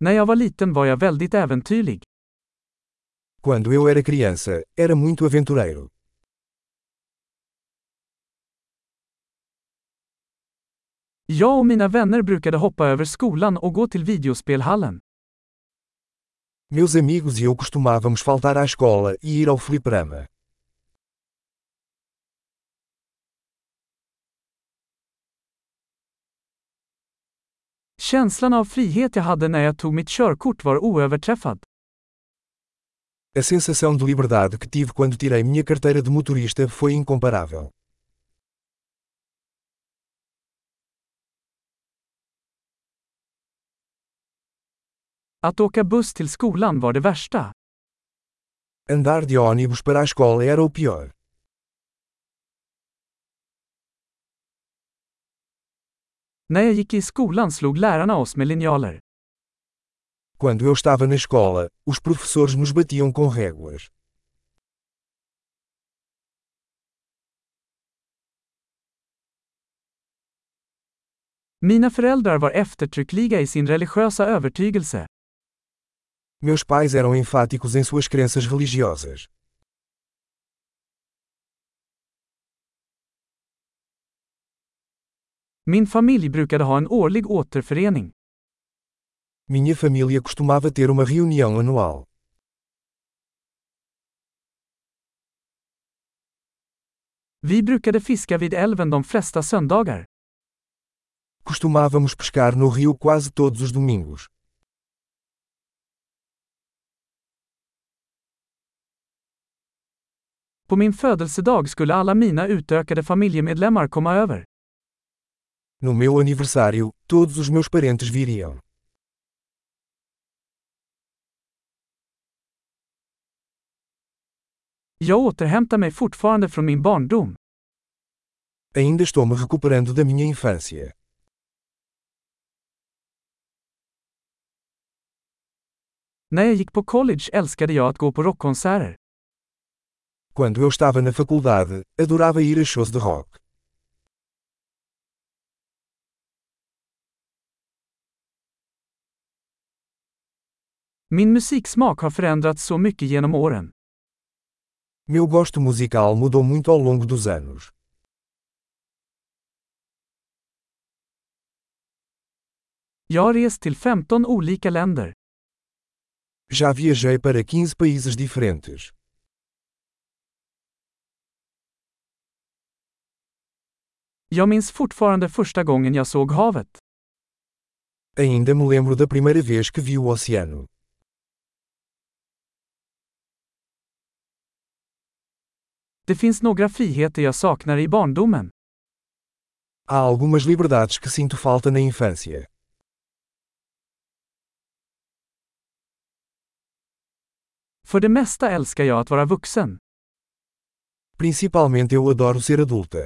När jag var liten var jag väldigt äventyrlig. Quando eu era criança, era muito aventureiro. Jag och mina vänner brukade hoppa över skolan och gå till videospelhallen. Meus amigos e eu costumávamos faltar à escola e ir ao fliperama. Känslan av frihet jag hade när jag tog mitt körkort var oöverträffad. A sensação de liberdade que tive quando tirei minha carteira de motorista foi incomparável. Att åka buss till skolan var det värsta. Andar de ônibus para a escola era o pior. När jag gick i skolan slog lärarna oss med linjaler. Quando eu estava na escola, os professores nos batiam com réguas. Mina föräldrar var eftertryckliga i sin religiösa övertygelse. Meus pais eram enfáticos em suas crenças religiosas. Min familj brukade ha en årlig återförening. Minha família costumava ter uma reunião anual. Vi brukade fiska vid älven de flesta söndagar. Costumávamos pescar no rio quase todos os domingos. På min födelsedag skulle alla mina utökade familjemedlemmar komma över. No meu aniversário, todos os meus parentes viriam. Jag återhämtar mig fortfarande från min barndom. Ainda estou me recuperando da minha infância. När jag gick på college älskade jag att gå på rockkonserter. Quando eu estava na faculdade, adorava ir a shows de rock. Min musiksmak har förändrats så mycket genom åren. Meu gosto musical mudou muito ao longo dos anos. Jag har rest till 15 olika länder. Já viajei para 15 países diferentes. Jag minns fortfarande första gången jag såg havet. Ainda me lembro da primeira vez que vi o oceano. Det finns några friheter jag saknar i barndomen. Há algumas liberdades que sinto falta na infância. För det mesta älskar jag att vara vuxen. Principalmente eu adoro ser adulta.